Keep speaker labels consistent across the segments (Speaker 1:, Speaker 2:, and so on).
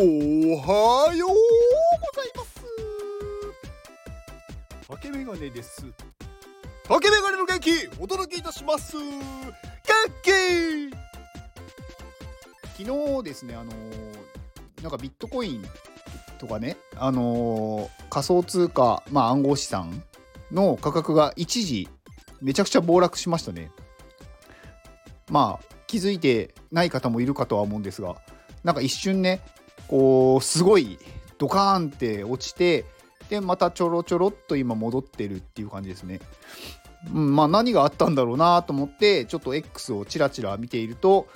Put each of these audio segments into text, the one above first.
Speaker 1: おはようございます。竹メガネです。竹メガネの元気お届けいたします。元気。昨日ですねあのー、なんかビットコインとかねあのー、仮想通貨まあ暗号資産の価格が一時めちゃくちゃ暴落しましたね。まあ気づいてない方もいるかとは思うんですがなんか一瞬ねこうすごいドカーンって落ちてでまたちょろちょろっと今戻ってるっていう感じですね。うん、まあ何があったんだろうなと思ってちょっと X をちらちら見ていると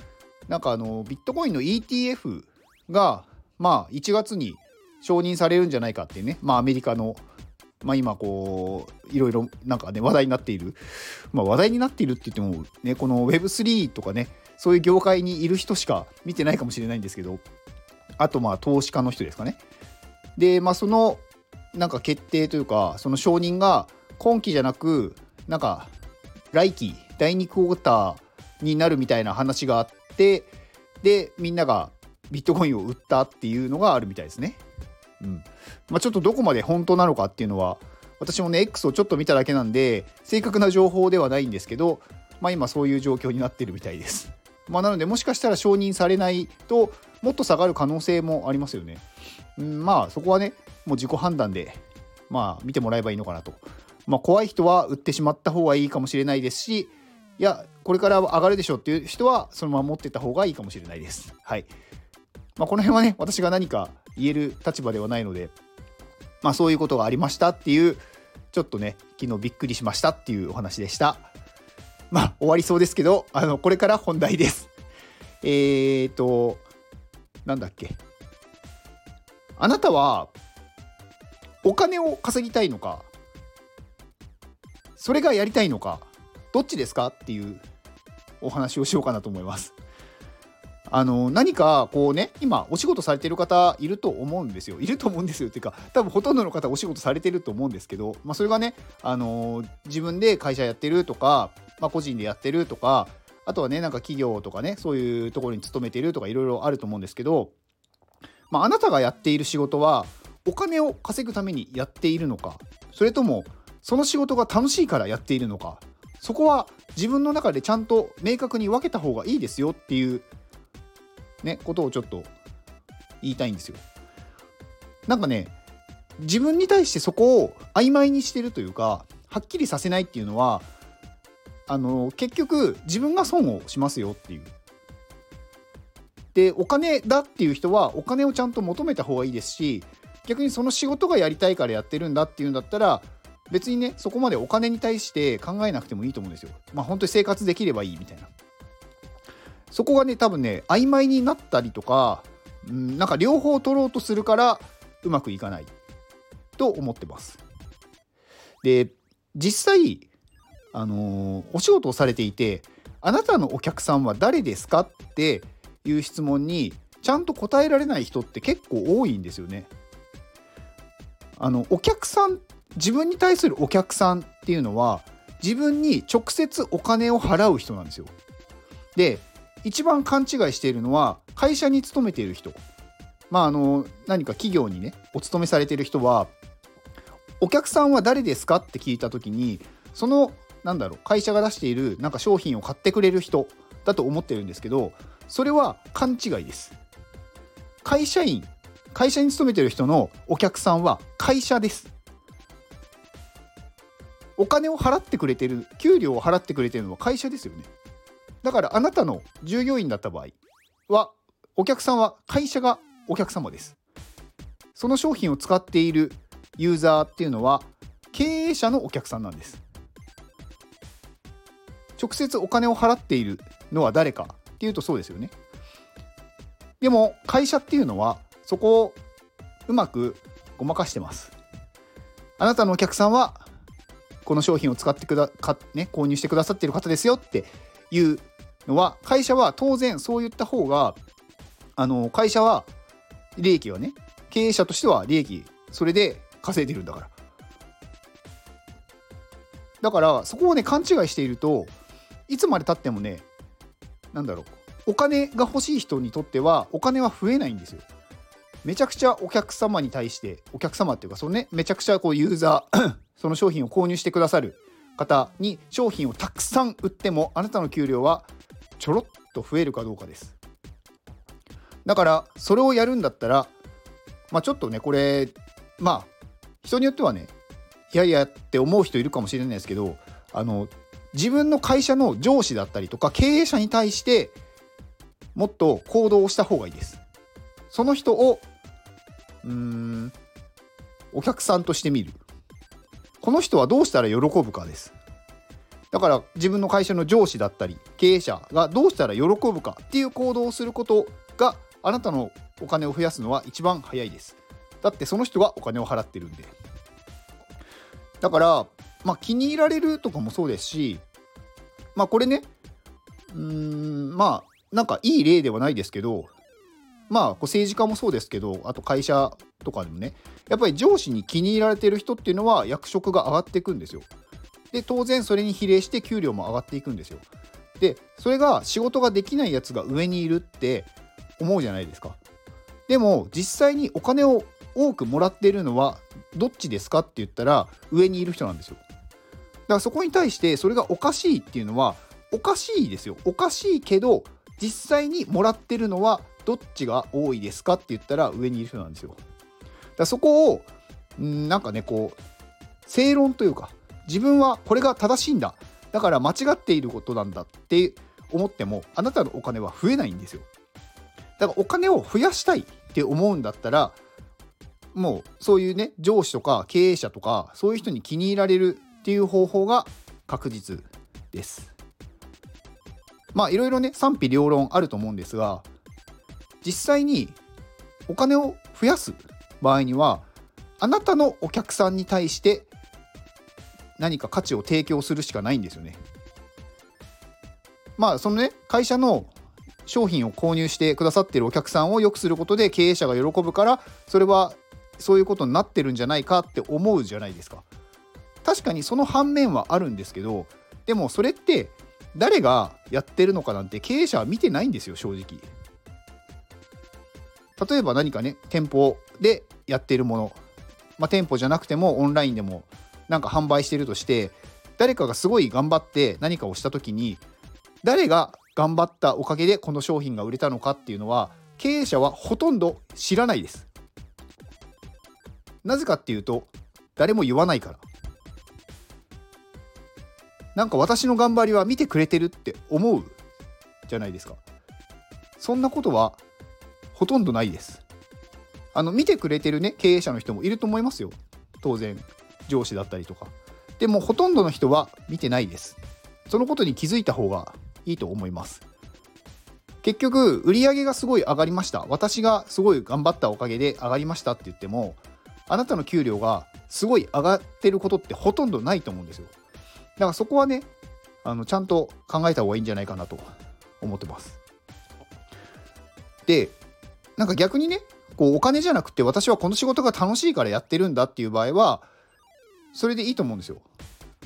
Speaker 1: なんかあのビットコインの ETF がまあ1月に承認されるんじゃないかってねまあアメリカのまあ今こういろいろなんかね話題になっているまあ話題になっているって言ってもねこの Web3 とかねそういう業界にいる人しか見てないかもしれないんですけどあとまあ投資家の人ですかね。で、まあそのなんか決定というか、その承認が今期じゃなく、なんか来期、第2クォーターになるみたいな話があって、で、みんながビットコインを売ったっていうのがあるみたいですね。うん。まあちょっとどこまで本当なのかっていうのは、私もね、X をちょっと見ただけなんで、正確な情報ではないんですけど、まあ今そういう状況になってるみたいです。まあなので、もしかしたら承認されないと、もっと下がる可能性もありますよね。うん、まあそこはねもう自己判断でまあ見てもらえばいいのかなと。まあ怖い人は売ってしまった方がいいかもしれないですしいやこれから上がるでしょっていう人はそのまま持ってった方がいいかもしれないです。はい。まあこの辺はね私が何か言える立場ではないのでまあそういうことがありましたっていうちょっとね昨日びっくりしましたっていうお話でした。まあ終わりそうですけどあのこれから本題です。えーとなんだっけあなたはお金を稼ぎたいのかそれがやりたいのかどっちですかっていうお話をしようかなと思います。あの何かこうね今お仕事されてる方いると思うんですよ。いると思うんですよ。っていうか多分ほとんどの方お仕事されてると思うんですけど、まあ、それがねあの自分で会社やってるとか、まあ、個人でやってるとかあとはね、なんか企業とかね、そういうところに勤めてるとかいろいろあると思うんですけど、まあ、あなたがやっている仕事は、お金を稼ぐためにやっているのか、それとも、その仕事が楽しいからやっているのか、そこは自分の中でちゃんと明確に分けた方がいいですよっていう、ね、ことをちょっと言いたいんですよ。なんかね、自分に対してそこを曖昧にしてるというか、はっきりさせないっていうのは、あの結局自分が損をしますよっていう。でお金だっていう人はお金をちゃんと求めた方がいいですし逆にその仕事がやりたいからやってるんだっていうんだったら別にねそこまでお金に対して考えなくてもいいと思うんですよ。まあ本当に生活できればいいみたいな。そこがね多分ね曖昧になったりとか、うん、なんか両方取ろうとするからうまくいかないと思ってます。で実際あのー、お仕事をされていてあなたのお客さんは誰ですかっていう質問にちゃんと答えられない人って結構多いんですよね。あのお客さん自分に対するお客さんっていうのは自分に直接お金を払う人なんですよ。で一番勘違いしているのは会社に勤めている人。まああの何か企業にねお勤めされている人はお客さんは誰ですかって聞いた時にそのなんだろう会社が出しているなんか商品を買ってくれる人だと思ってるんですけどそれは勘違いです。会社員会社に勤めてる人のお客さんは会社です。お金を払ってくれてる給料を払ってくれてるのは会社ですよね。だからあなたの従業員だった場合はお客さんは会社がお客様ですその商品を使っているユーザーっていうのは経営者のお客さんなんです直接お金を払っているのは誰かっていうとそうですよね。でも会社っていうのはそこをうまくごまかしてます。あなたのお客さんはこの商品を使ってくだか、ね、購入してくださっている方ですよっていうは会社は当然そういった方があの会社は利益はね経営者としては利益それで稼いでるんだから。だからそこをね勘違いしているといつまでたってもね何だろうお金が欲しい人にとってはお金は増えないんですよ。めちゃくちゃお客様に対してお客様っていうかそのねめちゃくちゃこうユーザー その商品を購入してくださる方に商品をたくさん売ってもあなたの給料はちょろっと増えるかどうかですだからそれをやるんだったらまあちょっとねこれまあ人によってはねいやいやって思う人いるかもしれないですけどあの自分の会社の上司だったりとか経営者に対してもっと行動をした方がいいです。その人をうーんお客さんとして見る。この人はどうしたら喜ぶかです。だから自分の会社の上司だったり経営者がどうしたら喜ぶかっていう行動をすることがあなたのお金を増やすのは一番早いです。だってその人がお金を払ってるんで。だから、まあ、気に入られるとかもそうですし、まあこれね、うーん、まあなんかいい例ではないですけど、まあこう政治家もそうですけど、あと会社とかでもね、やっぱり上司に気に入られてる人っていうのは役職が上がっていくんですよ。で、当然それに比例して給料も上がっていくんですよ。で、それが仕事ができないやつが上にいるって思うじゃないですか。でも実際にお金を多くもらっているのはどっちですかって言ったら上にいる人なんですよ。だからそこに対してそれがおかしいっていうのはおかしいですよ。おかしいけど実際にもらってるのはどっちが多いですかって言ったら上にいる人なんですよ。だからそこをんなんかねこう正論というか自分はこれが正しいんだだから間違っていることなんだって思ってもあなたのお金は増えないんですよ。だからお金を増やしたいって思うんだったらもうそういうね上司とか経営者とかそういう人に気に入られるっていう方法が確実です。まあいろいろね賛否両論あると思うんですが実際にお金を増やす場合にはあなたのお客さんに対して何か価値を提供するしかないんですよね。まあそのね会社の商品を購入してくださってるお客さんを良くすることで経営者が喜ぶからそれはそういうことになってるんじゃないかって思うじゃないですか。確かにその反面はあるんですけどでもそれって誰がやってるのかなんて経営者は見てないんですよ正直。例えば何かね店舗でやっているもの、まあ、店舗じゃなくてもオンラインでもなんか販売してるとして誰かがすごい頑張って何かをした時に誰が頑張ったおかげでこの商品が売れたのかっていうのは経営者はほとんど知らないです。なぜかっていうと誰も言わないから。なんか私の頑張りは見てくれてるって思うじゃないですか。そんなことはほとんどないです。あの見てくれてるね経営者の人もいると思いますよ。当然。上司だったりとかでもほとんどの人は見てないですそのことに気づいた方がいいと思います結局売り上げがすごい上がりました私がすごい頑張ったおかげで上がりましたって言ってもあなたの給料がすごい上がってることってほとんどないと思うんですよ。だからそこはね、あのちゃんと考えた方がいいんじゃないかなと思ってます。で、なんか逆にね、こうお金じゃなくて私はこの仕事が楽しいからやってるんだっていう場合は、それでいいと思うんですよ。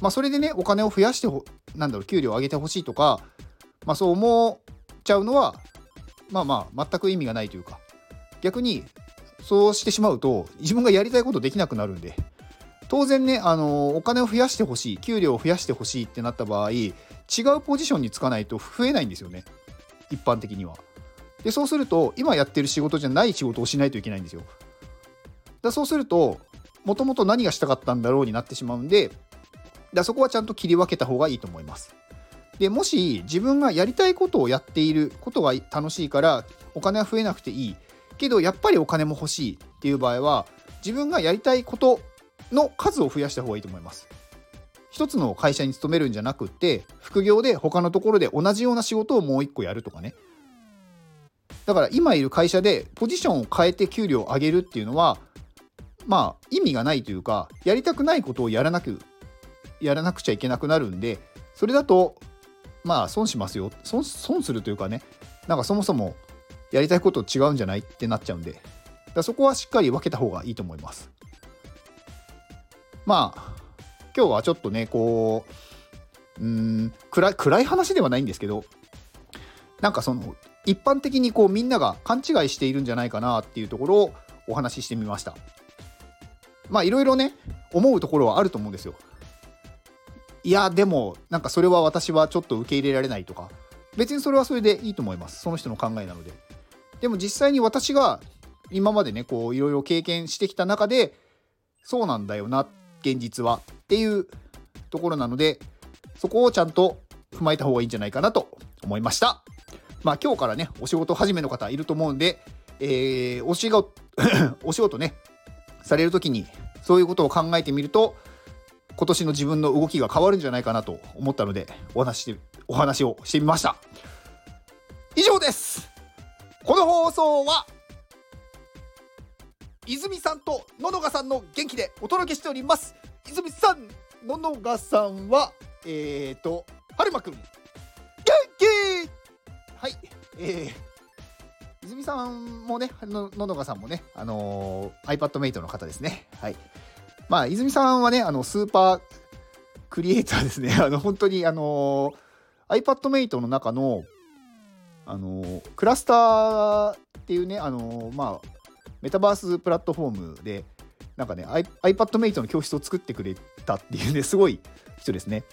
Speaker 1: まあそれでね、お金を増やしてほ、なんだろう、給料を上げてほしいとか、まあそう思っちゃうのは、まあまあ全く意味がないというか、逆にそうしてしまうと自分がやりたいことできなくなるんで。当然ねあのお金を増やしてほしい給料を増やしてほしいってなった場合違うポジションにつかないと増えないんですよね。一般的には。でそうすると今やってる仕事じゃない仕事をしないといけないんですよ。だそうするともともと何がしたかったんだろうになってしまうんでだそこはちゃんと切り分けた方がいいと思います。でもし自分がやりたいことをやっていることが楽しいからお金は増えなくていい。けどやっぱりお金も欲しいっていう場合は自分がやりたいことの数を増やした方がいいと思います。一つの会社に勤めるんじゃなくて副業で他のところで同じような仕事をもう一個やるとかね。だから今いる会社でポジションを変えて給料を上げるっていうのはまあ意味がないというかやりたくないことをやらなくやらなくちゃいけなくなるんでそれだとまあ損しますよ。損損するというかねなんかそもそもやりたいこと違うんじゃないってなっちゃうんでだそこはしっかり分けた方がいいと思います。まあ今日はちょっとねこううん暗暗い話ではないんですけどなんかその一般的にこうみんなが勘違いしているんじゃないかなっていうところをお話ししてみました。まあいろいろね思うところはあると思うんですよ。いやでもなんかそれは私はちょっと受け入れられないとか。別にそれはそれでいいと思います。その人の考えなので。でも実際に私が今までねこういろいろ経験してきた中でそうなんだよな現実はっていうところなのでそこをちゃんと踏まえた方がいいんじゃないかなと思いました。まあ今日からねお仕事始めの方いると思うんで、えー、お仕事 お仕事ねされる時にそういうことを考えてみると今年の自分の動きが変わるんじゃないかなと思ったのでお話しお話をしてみました。以上です。この放送は泉さんと野々賀さんの元気でお届けしております。泉さん野々賀さんはえっ、ー、と春馬くん。元気!はい。えー、泉さんもね野々賀さんもねあのー、iPadMate の方ですねはいまあ泉さんはねあのスーパークリエイターですね あの本当にあのー、iPadMate の中のあのー、クラスターっていうねあのー、まあメタバースプラットフォームで、なんかね、iPadMate の教室を作ってくれたっていうね、すごい人ですね。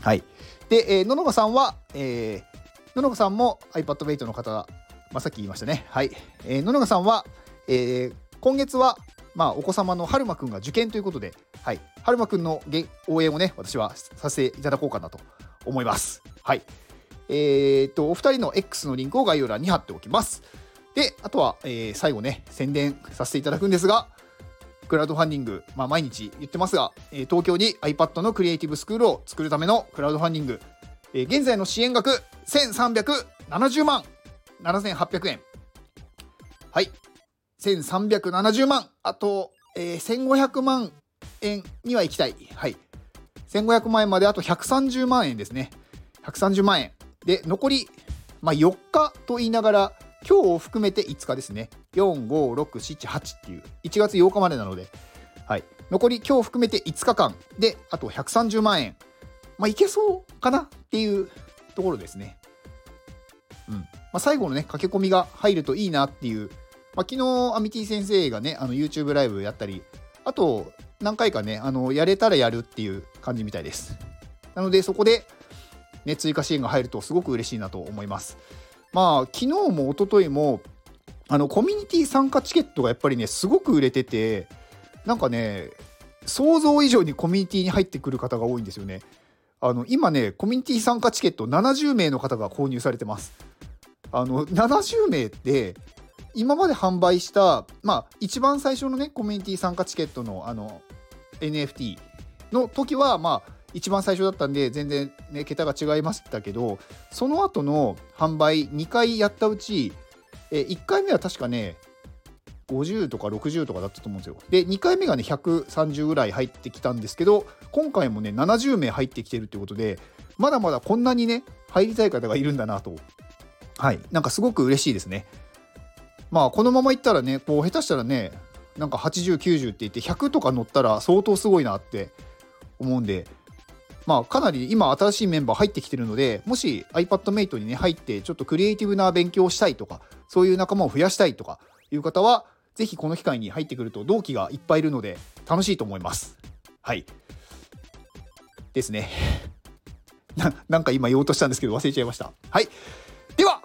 Speaker 1: はい。で、えー、ののがさんは、えー、ののがさんも iPadMate の方、まあ、さっき言いましたね。はい。えー、ののがさんは、えー、今月は、まあ、お子様のはるまくんが受験ということで、はい。はるまくんの応援をね、私はさせていただこうかなと思います。はい。えー、っと、お二人の X のリンクを概要欄に貼っておきます。で、あとは、えー、最後ね、宣伝させていただくんですが、クラウドファンディング、まあ、毎日言ってますが、えー、東京に iPad のクリエイティブスクールを作るためのクラウドファンディング、えー、現在の支援額1370万7800円。はい。1370万。あと、えー、1500万円には行きたい。はい。1500万円まであと130万円ですね。130万円。で、残り、まあ、4日と言いながら、今日を含めて5日ですね。4、5、6、7、8っていう、1月8日までなので、はい。残り今日含めて5日間で、あと130万円。まあ、いけそうかなっていうところですね。うん。まあ、最後のね、駆け込みが入るといいなっていう、まあ、昨日、アミティ先生がね、YouTube ライブやったり、あと、何回かね、あの、やれたらやるっていう感じみたいです。なので、そこで、ね、追加支援が入るとすごく嬉しいなと思います。まあ昨日も一昨日もあのコミュニティ参加チケットがやっぱりねすごく売れててなんかね想像以上にコミュニティに入ってくる方が多いんですよね。あの今ねコミュニティ参加チケット70名の方が購入されてます。あの70名って今まで販売したまあ一番最初のねコミュニティ参加チケットのあの NFT の時はまあ一番最初だったんで全然ね桁が違いましたけどその後の販売2回やったうちえ1回目は確かね50とか60とかだったと思うんですよ。で2回目がね130ぐらい入ってきたんですけど今回もね70名入ってきてるってことでまだまだこんなにね入りたい方がいるんだなとはい。なんかすごく嬉しいですね。まあこのままいったらねこう下手したらねなんか8090って言って100とか乗ったら相当すごいなって思うんでまあ、かなり今新しいメンバー入ってきてるのでもし iPadMate にね入ってちょっとクリエイティブな勉強をしたいとかそういう仲間を増やしたいとかいう方は是非この機会に入ってくると同期がいっぱいいるので楽しいと思います。はい。ですね。なんか今言おうとしたんですけど忘れちゃいました。はい。